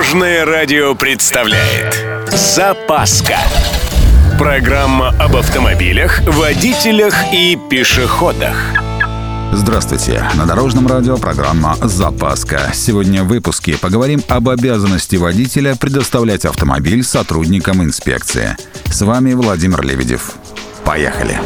Дорожное радио представляет Запаска Программа об автомобилях, водителях и пешеходах Здравствуйте! На Дорожном радио программа «Запаска». Сегодня в выпуске поговорим об обязанности водителя предоставлять автомобиль сотрудникам инспекции. С вами Владимир Лебедев. Поехали!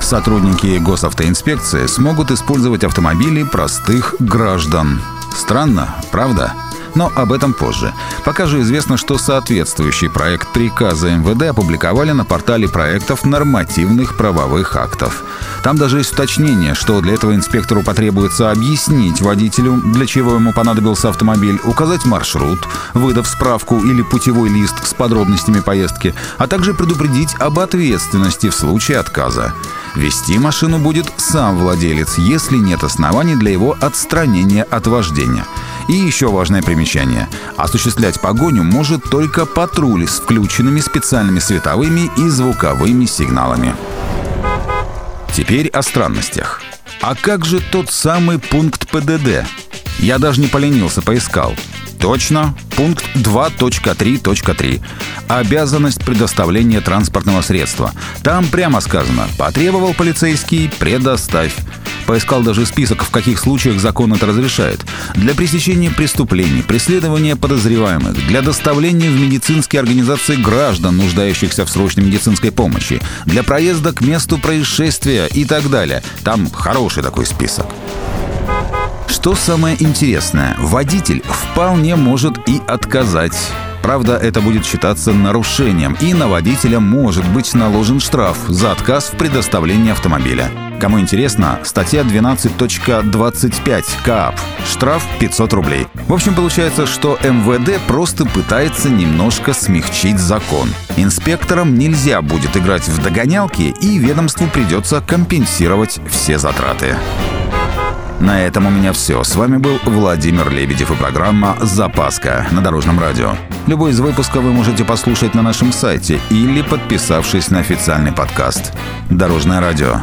Сотрудники госавтоинспекции смогут использовать автомобили простых граждан. Странно, правда? Но об этом позже. Пока же известно, что соответствующий проект приказа МВД опубликовали на портале проектов нормативных правовых актов. Там даже есть уточнение, что для этого инспектору потребуется объяснить водителю, для чего ему понадобился автомобиль, указать маршрут, выдав справку или путевой лист с подробностями поездки, а также предупредить об ответственности в случае отказа. Вести машину будет сам владелец, если нет оснований для его отстранения от вождения. И еще важное примечание. Осуществлять погоню может только патруль с включенными специальными световыми и звуковыми сигналами. Теперь о странностях. А как же тот самый пункт ПДД? Я даже не поленился, поискал. Точно, пункт 2.3.3. Обязанность предоставления транспортного средства. Там прямо сказано «потребовал полицейский, предоставь». Поискал даже список, в каких случаях закон это разрешает. Для пресечения преступлений, преследования подозреваемых, для доставления в медицинские организации граждан, нуждающихся в срочной медицинской помощи, для проезда к месту происшествия и так далее. Там хороший такой список. Что самое интересное, водитель вполне может и отказать. Правда, это будет считаться нарушением, и на водителя может быть наложен штраф за отказ в предоставлении автомобиля. Кому интересно, статья 12.25 КАП. Штраф 500 рублей. В общем, получается, что МВД просто пытается немножко смягчить закон. Инспекторам нельзя будет играть в догонялки, и ведомству придется компенсировать все затраты. На этом у меня все. С вами был Владимир Лебедев и программа «Запаска» на Дорожном радио. Любой из выпусков вы можете послушать на нашем сайте или подписавшись на официальный подкаст. Дорожное радио.